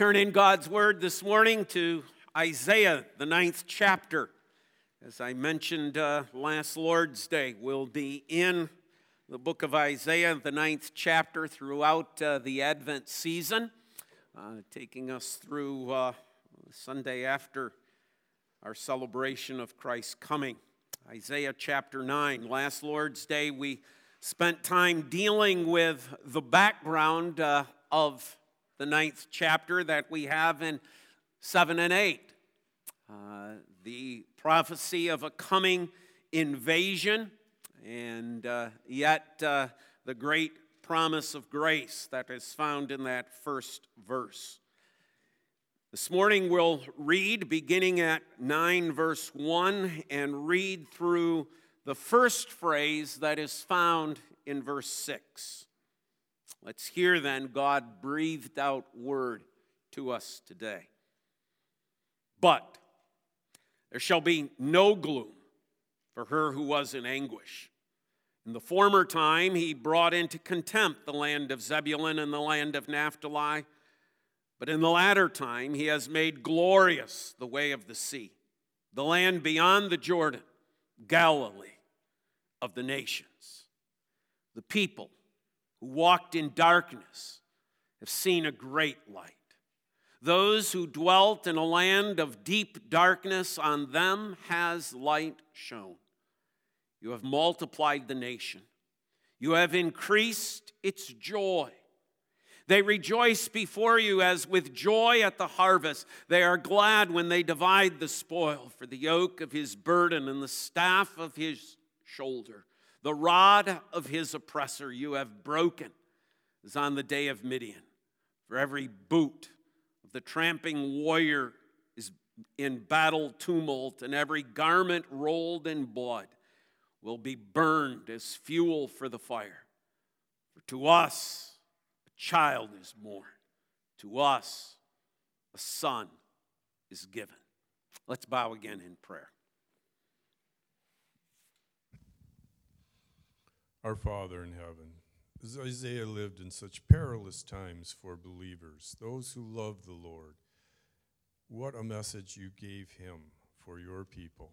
turn in God's Word this morning to Isaiah, the ninth chapter. As I mentioned uh, last Lord's Day, we'll be in the book of Isaiah, the ninth chapter, throughout uh, the Advent season, uh, taking us through uh, Sunday after our celebration of Christ's coming. Isaiah chapter 9. Last Lord's Day, we spent time dealing with the background uh, of the ninth chapter that we have in 7 and 8. Uh, the prophecy of a coming invasion, and uh, yet uh, the great promise of grace that is found in that first verse. This morning we'll read beginning at 9, verse 1, and read through the first phrase that is found in verse 6. Let's hear then God breathed out word to us today. But there shall be no gloom for her who was in anguish. In the former time, he brought into contempt the land of Zebulun and the land of Naphtali. But in the latter time, he has made glorious the way of the sea, the land beyond the Jordan, Galilee of the nations. The people who walked in darkness have seen a great light. Those who dwelt in a land of deep darkness, on them has light shone. You have multiplied the nation, you have increased its joy. They rejoice before you as with joy at the harvest. They are glad when they divide the spoil, for the yoke of his burden and the staff of his shoulder the rod of his oppressor you have broken, as on the day of Midian. For every boot of the tramping warrior is in battle tumult, and every garment rolled in blood will be burned as fuel for the fire. For to us a child is born, to us a son is given. Let's bow again in prayer. Our Father in heaven, as Isaiah lived in such perilous times for believers, those who love the Lord, what a message you gave him for your people.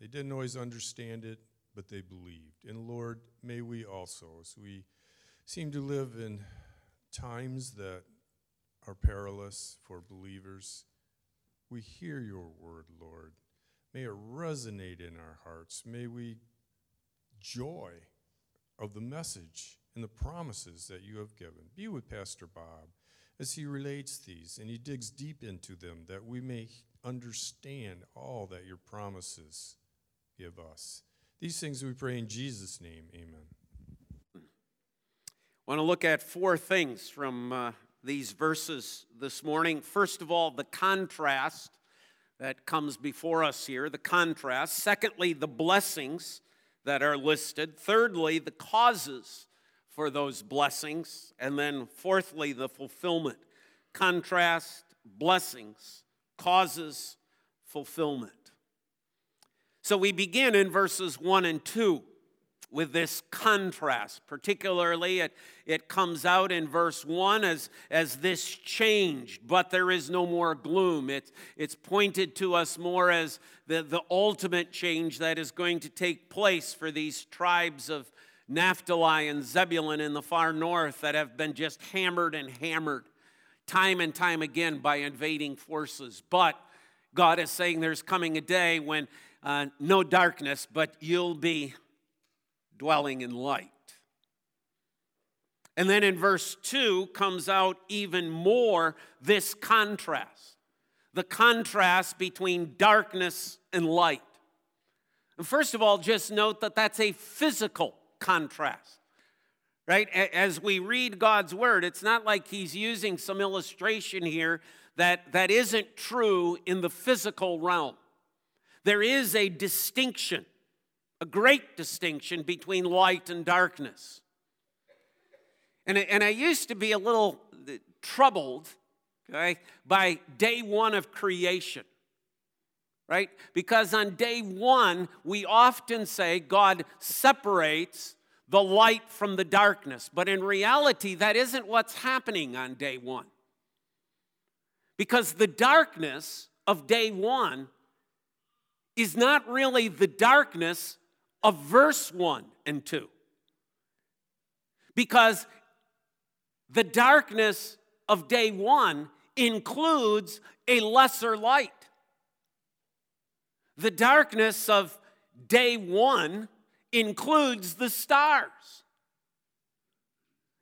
They didn't always understand it, but they believed. And Lord, may we also, as we seem to live in times that are perilous for believers, we hear your word, Lord. May it resonate in our hearts. May we joy of the message and the promises that you have given. Be with Pastor Bob as he relates these and he digs deep into them that we may understand all that your promises give us. These things we pray in Jesus' name. Amen. I want to look at four things from uh, these verses this morning. First of all, the contrast that comes before us here, the contrast. Secondly, the blessings that are listed. Thirdly, the causes for those blessings. And then fourthly, the fulfillment. Contrast, blessings, causes, fulfillment. So we begin in verses 1 and 2 with this contrast. Particularly, it, it comes out in verse 1 as, as this change, but there is no more gloom. It, it's pointed to us more as the, the ultimate change that is going to take place for these tribes of Naphtali and Zebulun in the far north that have been just hammered and hammered time and time again by invading forces. But God is saying there's coming a day when uh, no darkness, but you'll be dwelling in light. And then in verse 2 comes out even more this contrast the contrast between darkness and light. And first of all, just note that that's a physical contrast, right? As we read God's word, it's not like he's using some illustration here that, that isn't true in the physical realm. There is a distinction a great distinction between light and darkness. And, and I used to be a little troubled okay, by day one of creation, right? Because on day one, we often say God separates the light from the darkness. But in reality, that isn't what's happening on day one. Because the darkness of day one is not really the darkness of verse 1 and 2. Because the darkness of day one includes a lesser light. The darkness of day one includes the stars.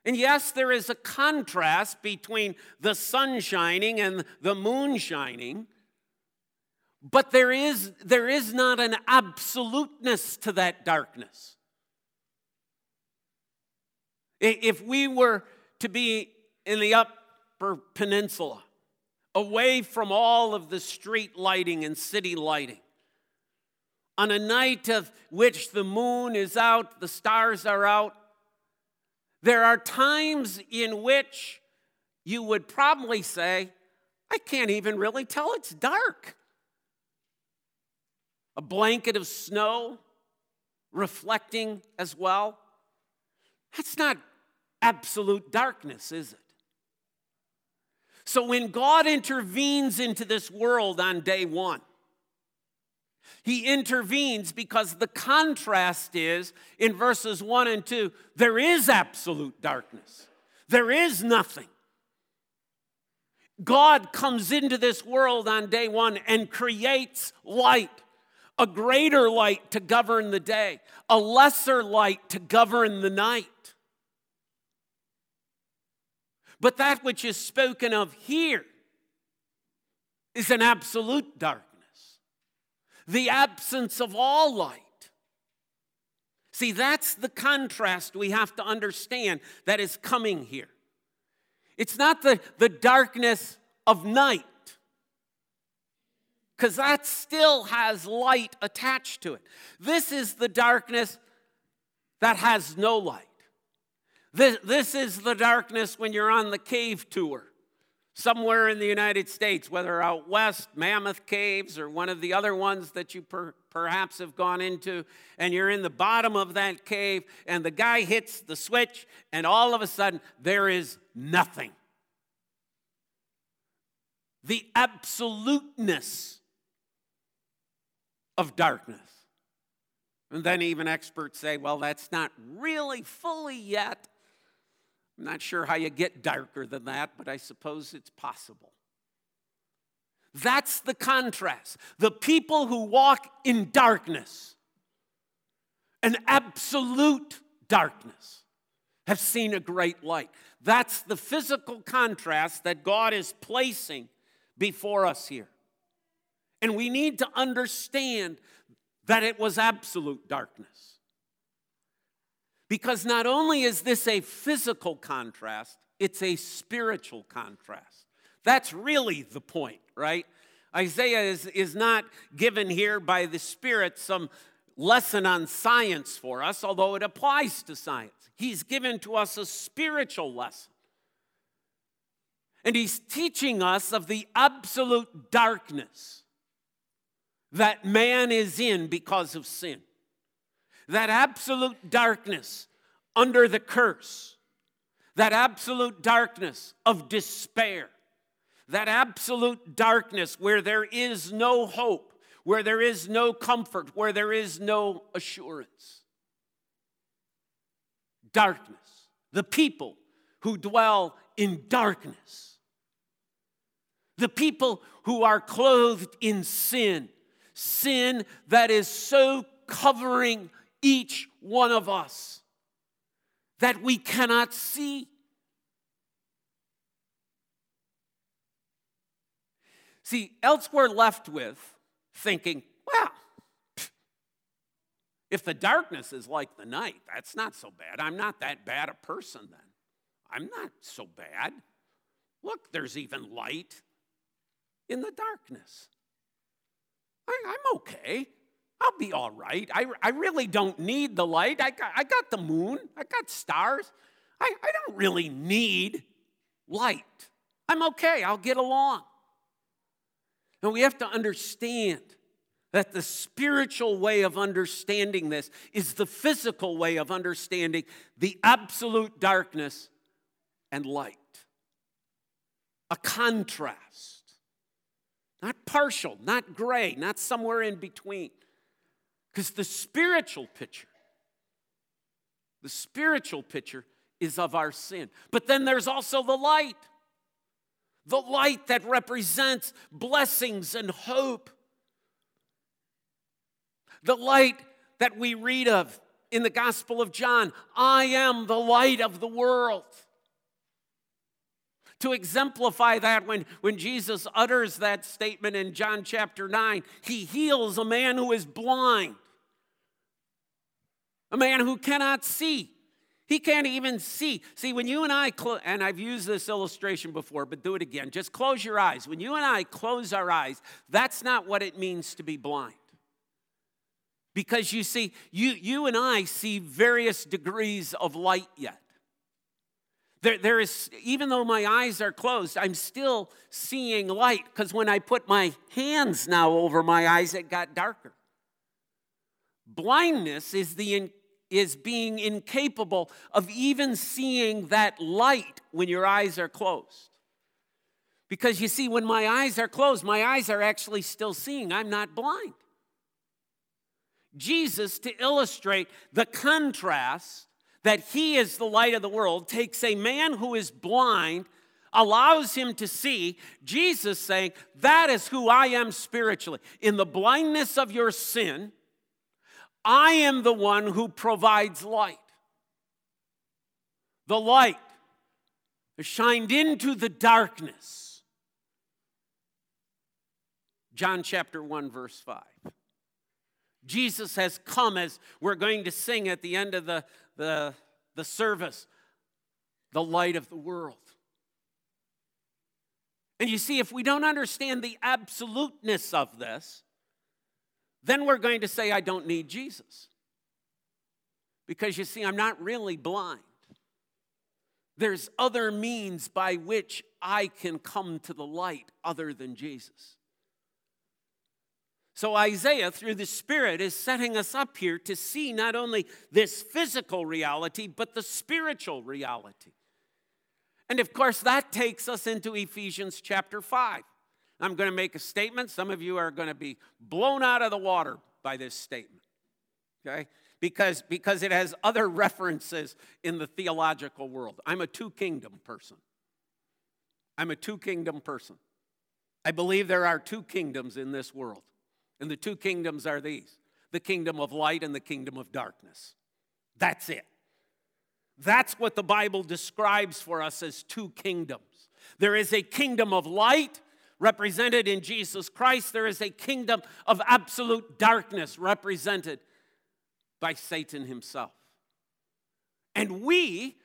And yes, there is a contrast between the sun shining and the moon shining, but there is, there is not an absoluteness to that darkness. If we were to be in the Upper Peninsula, away from all of the street lighting and city lighting, on a night of which the moon is out, the stars are out, there are times in which you would probably say, I can't even really tell it's dark. A blanket of snow reflecting as well. That's not absolute darkness, is it? So when God intervenes into this world on day one, he intervenes because the contrast is in verses 1 and 2 there is absolute darkness, there is nothing. God comes into this world on day one and creates light, a greater light to govern the day, a lesser light to govern the night. But that which is spoken of here is an absolute darkness the absence of all light. See, that's the contrast we have to understand that is coming here. It's not the, the darkness of night, because that still has light attached to it. This is the darkness that has no light. This, this is the darkness when you're on the cave tour somewhere in the United States, whether out west, Mammoth Caves, or one of the other ones that you per, perhaps have gone into, and you're in the bottom of that cave, and the guy hits the switch, and all of a sudden there is nothing. The absoluteness of darkness. And then even experts say, well, that's not really fully yet I'm not sure how you get darker than that, but I suppose it's possible. That's the contrast. The people who walk in darkness, an absolute darkness, have seen a great light. That's the physical contrast that God is placing before us here. And we need to understand that it was absolute darkness. Because not only is this a physical contrast, it's a spiritual contrast. That's really the point, right? Isaiah is, is not given here by the Spirit some lesson on science for us, although it applies to science. He's given to us a spiritual lesson. And he's teaching us of the absolute darkness that man is in because of sin. That absolute darkness under the curse, that absolute darkness of despair, that absolute darkness where there is no hope, where there is no comfort, where there is no assurance. Darkness, the people who dwell in darkness, the people who are clothed in sin, sin that is so covering each one of us that we cannot see. See, else we're left with thinking, well, if the darkness is like the night, that's not so bad. I'm not that bad a person then. I'm not so bad. Look, there's even light in the darkness. I, am okay. I'll be all right. I, I really don't need the light. I got, I got the moon, I got stars. I, I don't really need light. I'm okay, I'll get along. And we have to understand that the spiritual way of understanding this is the physical way of understanding the absolute darkness and light. A contrast. Not partial, not gray, not somewhere in between. Because the spiritual picture, the spiritual picture is of our sin. But then there's also the light, the light that represents blessings and hope. The light that we read of in the Gospel of John I am the light of the world. To exemplify that, when, when Jesus utters that statement in John chapter 9, he heals a man who is blind, a man who cannot see. He can't even see. See, when you and I, and I've used this illustration before, but do it again. Just close your eyes. When you and I close our eyes, that's not what it means to be blind. Because you see, you, you and I see various degrees of light yet. There, there is, even though my eyes are closed, I'm still seeing light because when I put my hands now over my eyes, it got darker. Blindness is, the, is being incapable of even seeing that light when your eyes are closed. Because you see, when my eyes are closed, my eyes are actually still seeing. I'm not blind. Jesus, to illustrate the contrast that he is the light of the world, takes a man who is blind, allows him to see. Jesus saying, That is who I am spiritually. In the blindness of your sin, I am the one who provides light. The light shined into the darkness. John chapter 1, verse 5. Jesus has come, as we're going to sing at the end of the, the, the service, the light of the world. And you see, if we don't understand the absoluteness of this, then we're going to say, I don't need Jesus. Because you see, I'm not really blind. There's other means by which I can come to the light other than Jesus. So, Isaiah, through the Spirit, is setting us up here to see not only this physical reality, but the spiritual reality. And of course, that takes us into Ephesians chapter 5. I'm going to make a statement. Some of you are going to be blown out of the water by this statement, okay? Because, because it has other references in the theological world. I'm a two kingdom person. I'm a two kingdom person. I believe there are two kingdoms in this world. And the two kingdoms are these the kingdom of light and the kingdom of darkness. That's it. That's what the Bible describes for us as two kingdoms. There is a kingdom of light represented in Jesus Christ, there is a kingdom of absolute darkness represented by Satan himself. And we,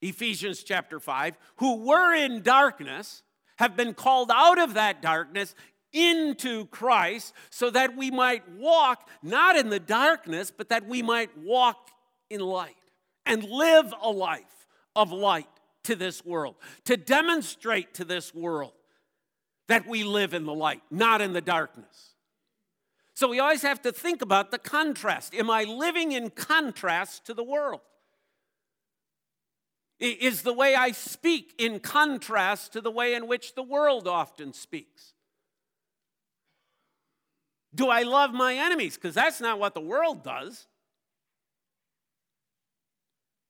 Ephesians chapter 5, who were in darkness, have been called out of that darkness into Christ so that we might walk not in the darkness, but that we might walk in light and live a life of light to this world, to demonstrate to this world that we live in the light, not in the darkness. So we always have to think about the contrast. Am I living in contrast to the world? Is the way I speak in contrast to the way in which the world often speaks? Do I love my enemies? Because that's not what the world does.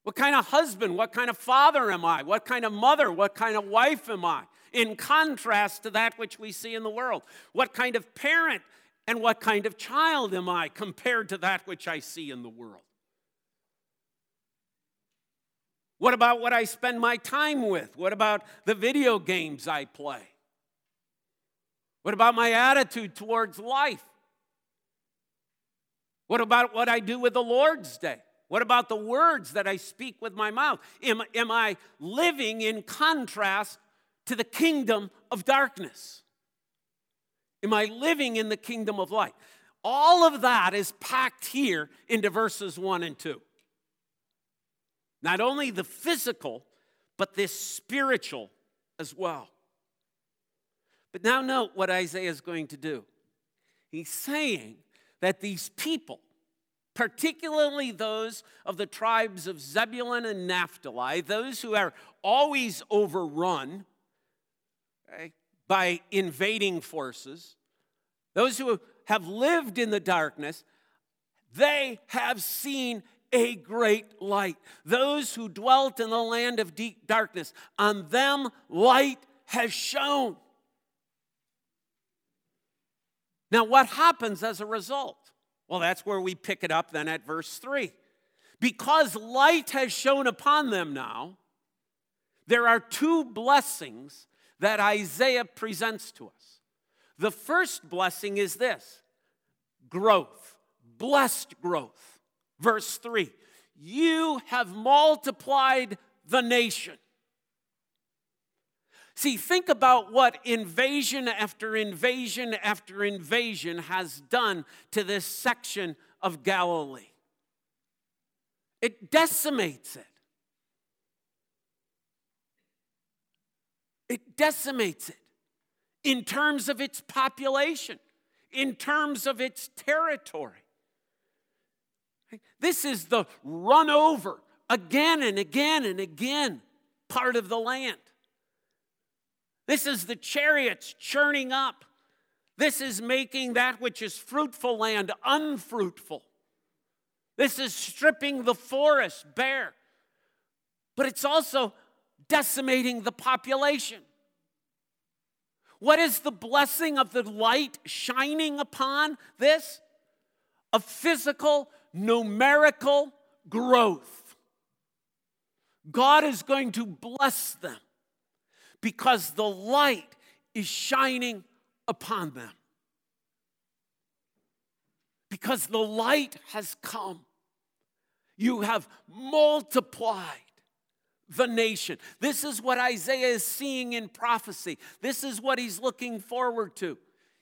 What kind of husband, what kind of father am I? What kind of mother, what kind of wife am I? In contrast to that which we see in the world. What kind of parent and what kind of child am I compared to that which I see in the world? What about what I spend my time with? What about the video games I play? What about my attitude towards life? What about what I do with the Lord's Day? What about the words that I speak with my mouth? Am, am I living in contrast to the kingdom of darkness? Am I living in the kingdom of light? All of that is packed here into verses 1 and 2. Not only the physical, but this spiritual as well. But now, note what Isaiah is going to do. He's saying that these people, particularly those of the tribes of Zebulun and Naphtali, those who are always overrun okay, by invading forces, those who have lived in the darkness, they have seen a great light. Those who dwelt in the land of deep darkness, on them light has shone. Now, what happens as a result? Well, that's where we pick it up then at verse 3. Because light has shone upon them now, there are two blessings that Isaiah presents to us. The first blessing is this growth, blessed growth. Verse 3 You have multiplied the nation. See, think about what invasion after invasion after invasion has done to this section of Galilee. It decimates it. It decimates it in terms of its population, in terms of its territory. This is the run over again and again and again part of the land. This is the chariots churning up. This is making that which is fruitful land unfruitful. This is stripping the forest bare. But it's also decimating the population. What is the blessing of the light shining upon this? A physical, numerical growth. God is going to bless them because the light is shining upon them. Because the light has come. You have multiplied the nation. This is what Isaiah is seeing in prophecy. This is what he's looking forward to.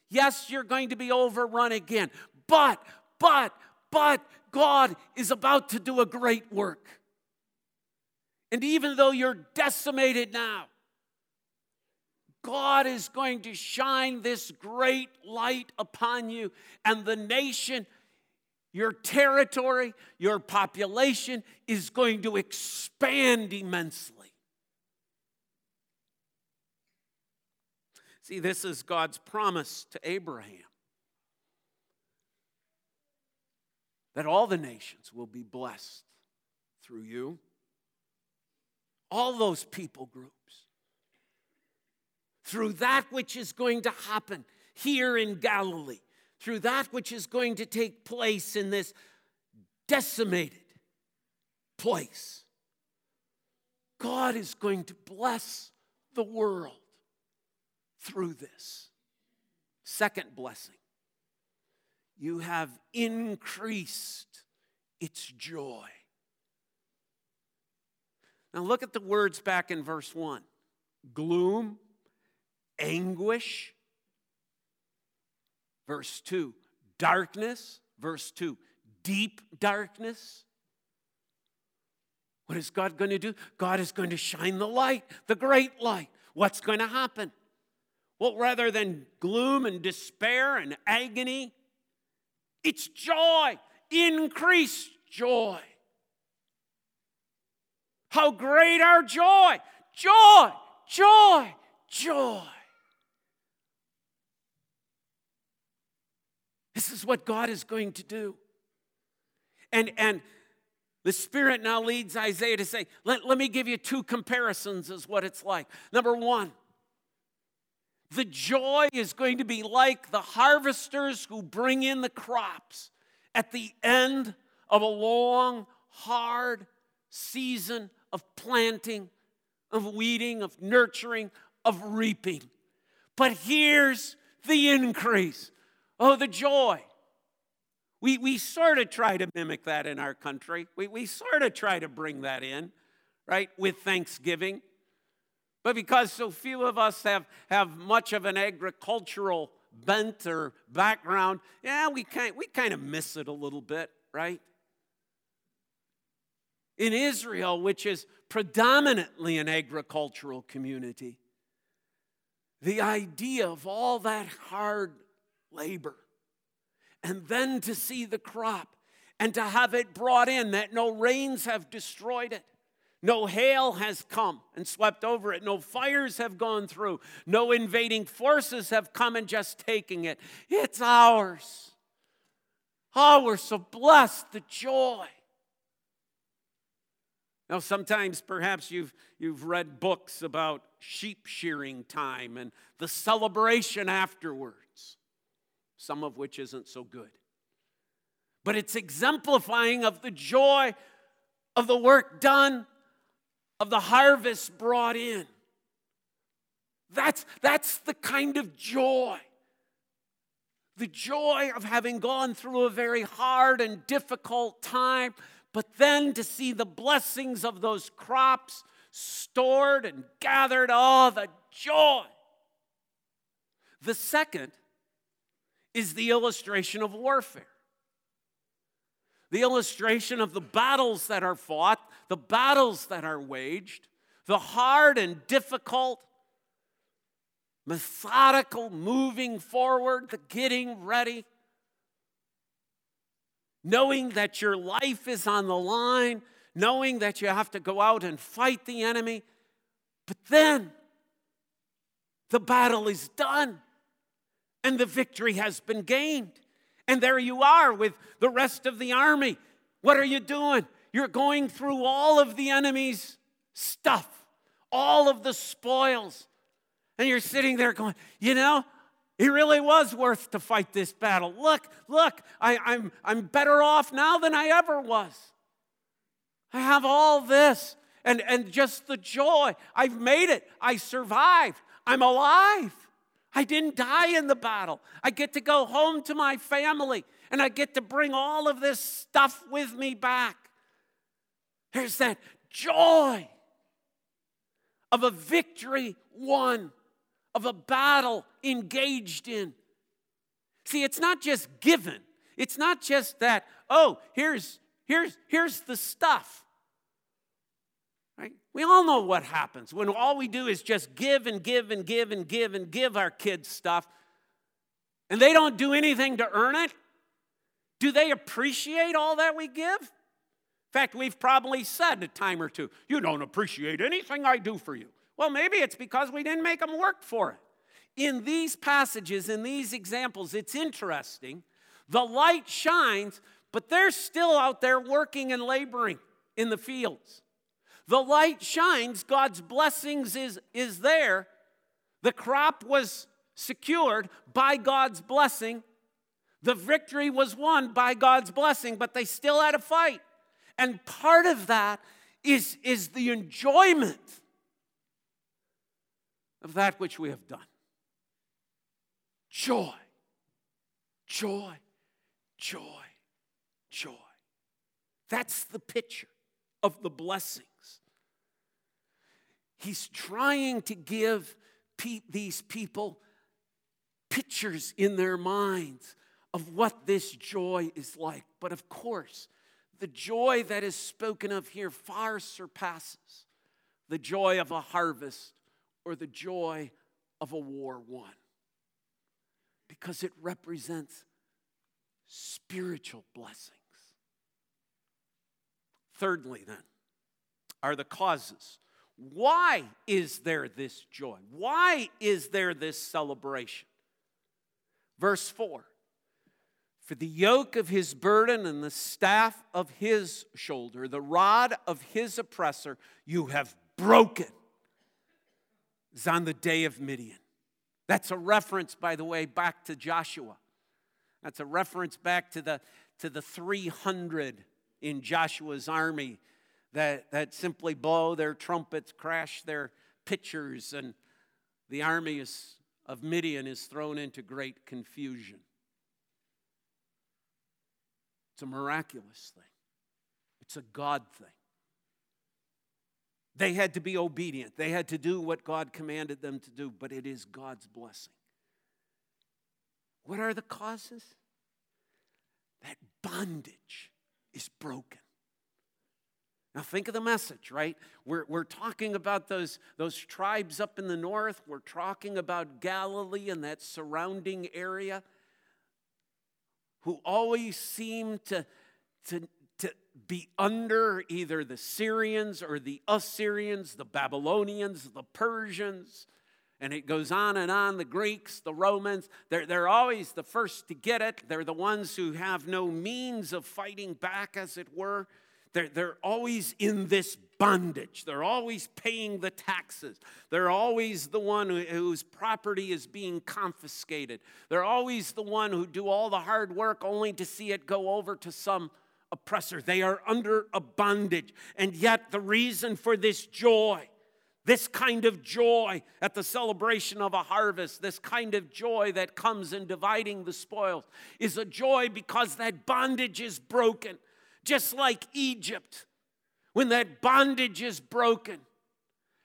Yes, you're going to be overrun again, but, but, but God is about to do a great work. And even though you're decimated now, God is going to shine this great light upon you, and the nation, your territory, your population is going to expand immensely. See, this is God's promise to Abraham that all the nations will be blessed through you. All those people groups through that which is going to happen here in Galilee, through that which is going to take place in this decimated place. God is going to bless the world through this. Second blessing, you have increased its joy. Now look at the words back in verse 1 gloom anguish. Verse 2, darkness. Verse 2, deep darkness. What is God going to do? God is going to shine the light, the great light. What's going to happen? Well, rather than gloom and despair and agony, it's joy, increased joy. How great our joy! Joy, joy, joy. This is what God is going to do. And, and the Spirit now leads Isaiah to say, let, let me give you two comparisons is what it's like. Number one, the joy is going to be like the harvesters who bring in the crops at the end of a long, hard season of planting, of weeding, of nurturing, of reaping. But here's the increase Oh, the joy. We, we sort of try to mimic that in our country. We, we sort of try to bring that in, right, with Thanksgiving. But because so few of us have, have much of an agricultural bent or background, yeah, we kind, we kind of miss it a little bit, right? In Israel, which is predominantly an agricultural community, the idea of all that hard labor. And then to see the crop and to have it brought in that no rains have destroyed it, No hail has come and swept over it. No fires have gone through. No invading forces have come and just taking it. It's ours. Oh, we're so blessed, the joy. Now, sometimes perhaps you've, you've read books about sheep shearing time and the celebration afterwards, some of which isn't so good. But it's exemplifying of the joy of the work done, of the harvest brought in. That's, that's the kind of joy. The joy of having gone through a very hard and difficult time, but then to see the blessings of those crops stored and gathered. Oh, the joy. The second is the illustration of warfare. The illustration of the battles that are fought, the battles that are waged, the hard and difficult, methodical moving forward, the getting ready knowing that your life is on the line, knowing that you have to go out and fight the enemy. But then the battle is done and the victory has been gained. And there you are with the rest of the army. What are you doing? You're going through all of the enemy's stuff, all of the spoils. And you're sitting there going, you know, it really was worth to fight this battle. Look, look, I, I'm, I'm better off now than I ever was. I have all this and, and just the joy. I've made it. I survived. I'm alive. I didn't die in the battle. I get to go home to my family and I get to bring all of this stuff with me back. There's that joy of a victory won of a battle engaged in. See, it's not just given. It's not just that, oh, here's here's here's the stuff. Right? We all know what happens when all we do is just give and give and give and give and give our kids stuff and they don't do anything to earn it. Do they appreciate all that we give? In fact, we've probably said a time or two, you don't appreciate anything I do for you. Well, maybe it's because we didn't make them work for it. In these passages, in these examples, it's interesting. The light shines, but they're still out there working and laboring in the fields. The light shines, God's blessings is, is there. The crop was secured by God's blessing. The victory was won by God's blessing, but they still had a fight. And part of that is, is the enjoyment of that which we have done. Joy, joy, joy, joy. That's the picture of the blessings. He's trying to give pe- these people pictures in their minds of what this joy is like. But of course, the joy that is spoken of here far surpasses the joy of a harvest or the joy of a war won because it represents spiritual blessings. Thirdly, then, are the causes. Why is there this joy? Why is there this celebration? Verse 4 For the yoke of his burden and the staff of his shoulder, the rod of his oppressor, you have broken is on the day of Midian. That's a reference, by the way, back to Joshua. That's a reference back to the, to the 300 in Joshua's army that, that simply blow their trumpets, crash their pitchers, and the army is, of Midian is thrown into great confusion. It's a miraculous thing, it's a God thing. They had to be obedient. They had to do what God commanded them to do, but it is God's blessing. What are the causes? That bondage is broken. Now, think of the message, right? We're, we're talking about those, those tribes up in the north. We're talking about Galilee and that surrounding area who always seem to, to, to be under either the Syrians or the Assyrians, the Babylonians, the Persians. And it goes on and on. The Greeks, the Romans, they're, they're always the first to get it. They're the ones who have no means of fighting back, as it were. They're, they're always in this bondage. They're always paying the taxes. They're always the one who, whose property is being confiscated. They're always the one who do all the hard work only to see it go over to some oppressor. They are under a bondage. And yet, the reason for this joy, this kind of joy at the celebration of a harvest, this kind of joy that comes in dividing the spoils, is a joy because that bondage is broken. Just like Egypt, when that bondage is broken.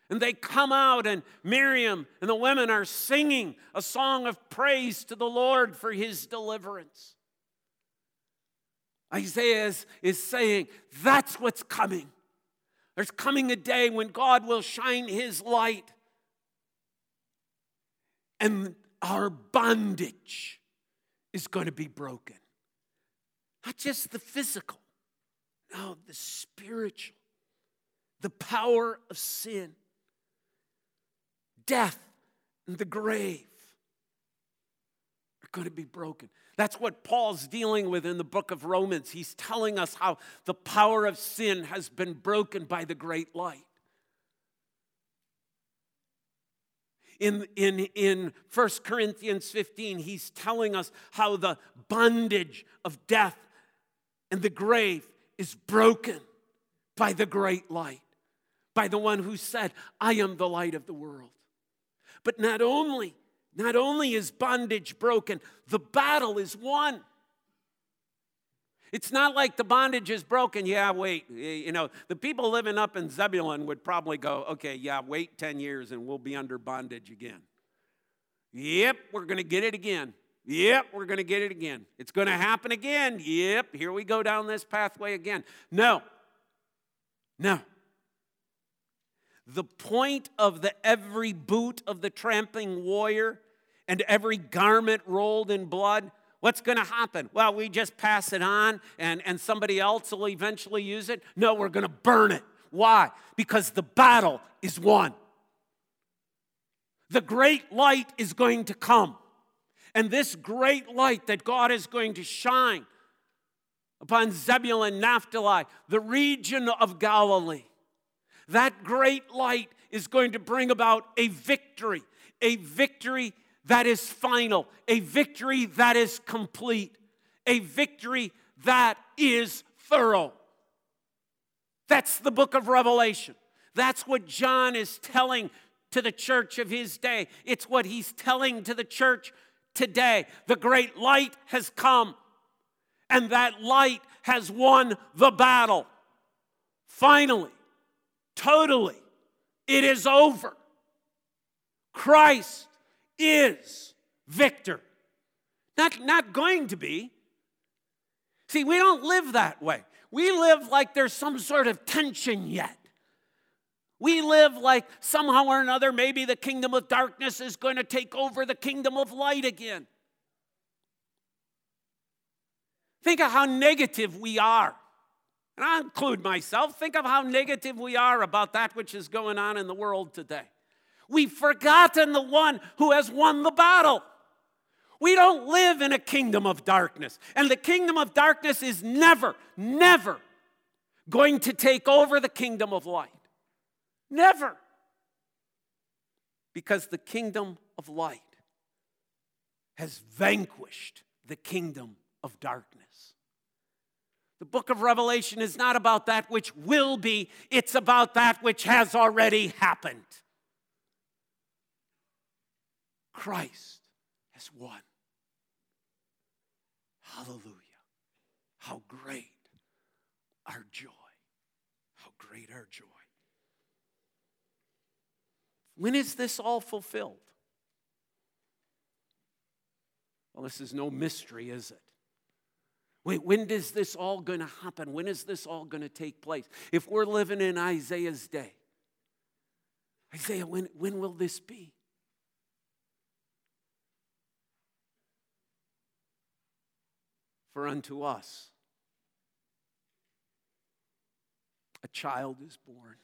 And they come out, and Miriam and the women are singing a song of praise to the Lord for his deliverance. Isaiah is, is saying, That's what's coming. There's coming a day when God will shine his light, and our bondage is going to be broken. Not just the physical, no, the spiritual, the power of sin, death, and the grave are going to be broken. That's what Paul's dealing with in the book of Romans. He's telling us how the power of sin has been broken by the great light. In, in, in 1 Corinthians 15, he's telling us how the bondage of death and the grave is broken by the great light, by the one who said, I am the light of the world. But not only not only is bondage broken, the battle is won. It's not like the bondage is broken. Yeah, wait. You know, the people living up in Zebulun would probably go, okay, yeah, wait 10 years and we'll be under bondage again. Yep, we're going to get it again. Yep, we're going to get it again. It's going to happen again. Yep, here we go down this pathway again. No. No. The point of the every boot of the tramping warrior and every garment rolled in blood, what's going to happen? Well, we just pass it on and, and somebody else will eventually use it. No, we're going to burn it. Why? Because the battle is won. The great light is going to come. And this great light that God is going to shine upon Zebulun, Naphtali, the region of Galilee, that great light is going to bring about a victory, a victory that is final, a victory that is complete, a victory that is thorough. That's the book of Revelation. That's what John is telling to the church of his day. It's what he's telling to the church today. The great light has come, and that light has won the battle. Finally, totally. It is over. Christ is victor. Not, not going to be. See, we don't live that way. We live like there's some sort of tension yet. We live like somehow or another, maybe the kingdom of darkness is going to take over the kingdom of light again. Think of how negative we are and I include myself, think of how negative we are about that which is going on in the world today. We've forgotten the one who has won the battle. We don't live in a kingdom of darkness. And the kingdom of darkness is never, never going to take over the kingdom of light. Never. Because the kingdom of light has vanquished the kingdom of darkness. The book of Revelation is not about that which will be, it's about that which has already happened. Christ has won. Hallelujah. How great our joy. How great our joy. When is this all fulfilled? Well, this is no mystery, is it? Wait, when is this all going to happen? When is this all going to take place? If we're living in Isaiah's day, Isaiah, when, when will this be? For unto us a child is born,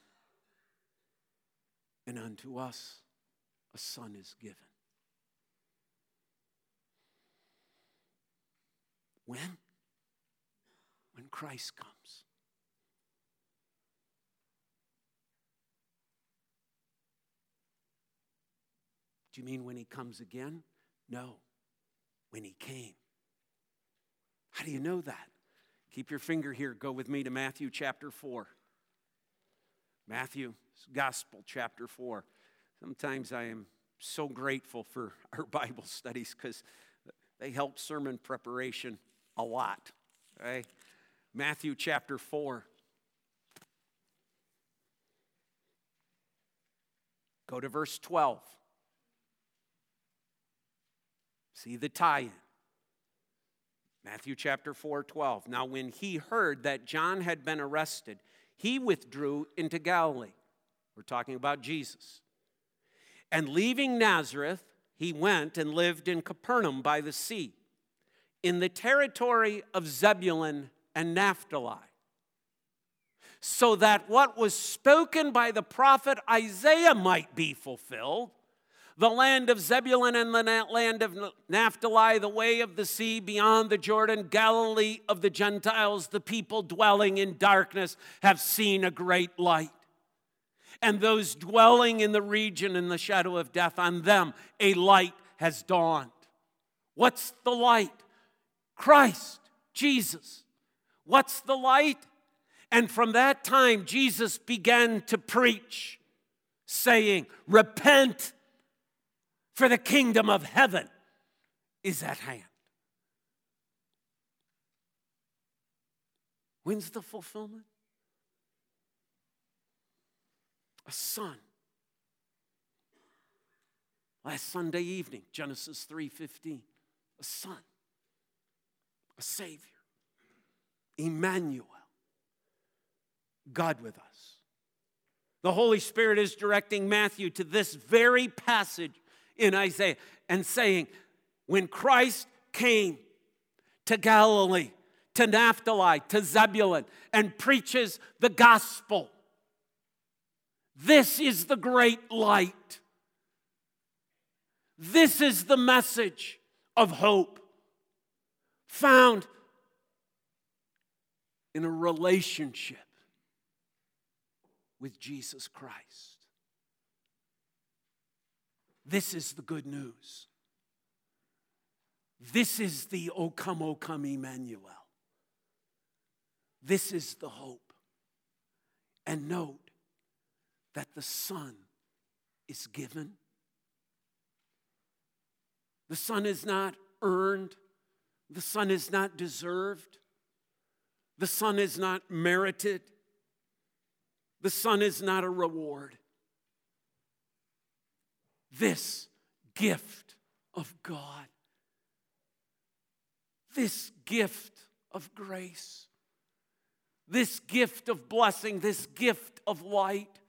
and unto us a son is given. When? When Christ comes. Do you mean when he comes again? No, when he came. How do you know that? Keep your finger here. Go with me to Matthew chapter 4. Matthew, Gospel chapter 4. Sometimes I am so grateful for our Bible studies because they help sermon preparation a lot. Okay? Matthew chapter 4. Go to verse 12. See the tie in. Matthew chapter 4 12. Now, when he heard that John had been arrested, he withdrew into Galilee. We're talking about Jesus. And leaving Nazareth, he went and lived in Capernaum by the sea, in the territory of Zebulun and Naphtali, so that what was spoken by the prophet Isaiah might be fulfilled the land of Zebulun and the land of Naphtali, the way of the sea beyond the Jordan, Galilee of the Gentiles, the people dwelling in darkness have seen a great light. And those dwelling in the region in the shadow of death, on them a light has dawned. What's the light? Christ, Jesus. What's the light? And from that time, Jesus began to preach, saying, Repent for the kingdom of heaven is at hand. When's the fulfillment? A son. Last Sunday evening, Genesis 3:15. A son. A savior. Emmanuel. God with us. The Holy Spirit is directing Matthew to this very passage in Isaiah and saying, when Christ came to Galilee, to Naphtali, to Zebulun, and preaches the gospel, this is the great light. This is the message of hope found in a relationship with Jesus Christ. This is the good news. This is the O come, O come, Emmanuel. This is the hope. And note that the Son is given. The Son is not earned. The Son is not deserved. The Son is not merited. The Son is not a reward this gift of God, this gift of grace, this gift of blessing, this gift of light,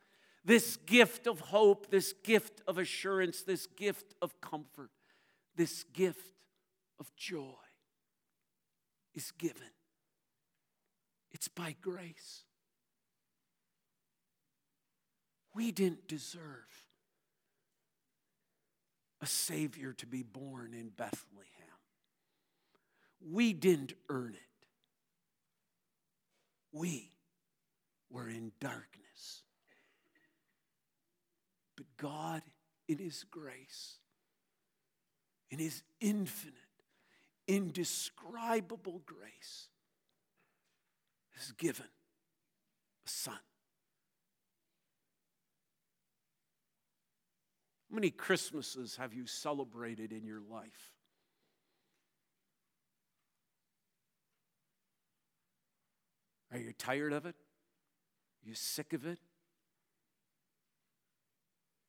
this gift of hope, this gift of assurance, this gift of comfort, this gift of joy is given. It's by grace. We didn't deserve a Savior to be born in Bethlehem. We didn't earn it, we were in darkness. God, in His grace, in His infinite, indescribable grace, has given a Son. How many Christmases have you celebrated in your life? Are you tired of it? Are you sick of it?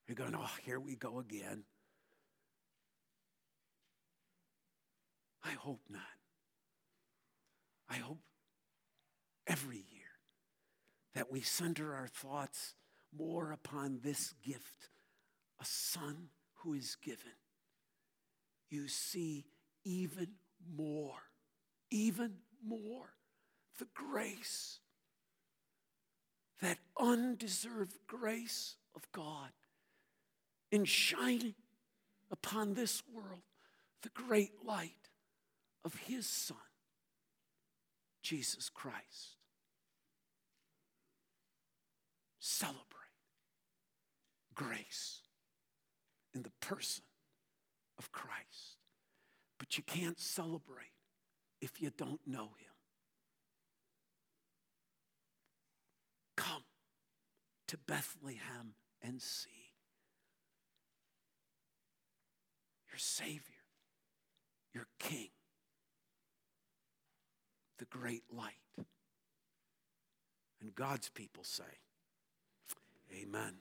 You're going, oh, here we go again. I hope not. I hope every year that we center our thoughts more upon this gift a son who is given, you see even more, even more the grace, that undeserved grace of God in shining upon this world the great light of His Son, Jesus Christ. Celebrate grace in the person of Christ. But you can't celebrate if you don't know Him. Come to Bethlehem and see your Savior, your King, the great light. And God's people say, Amen.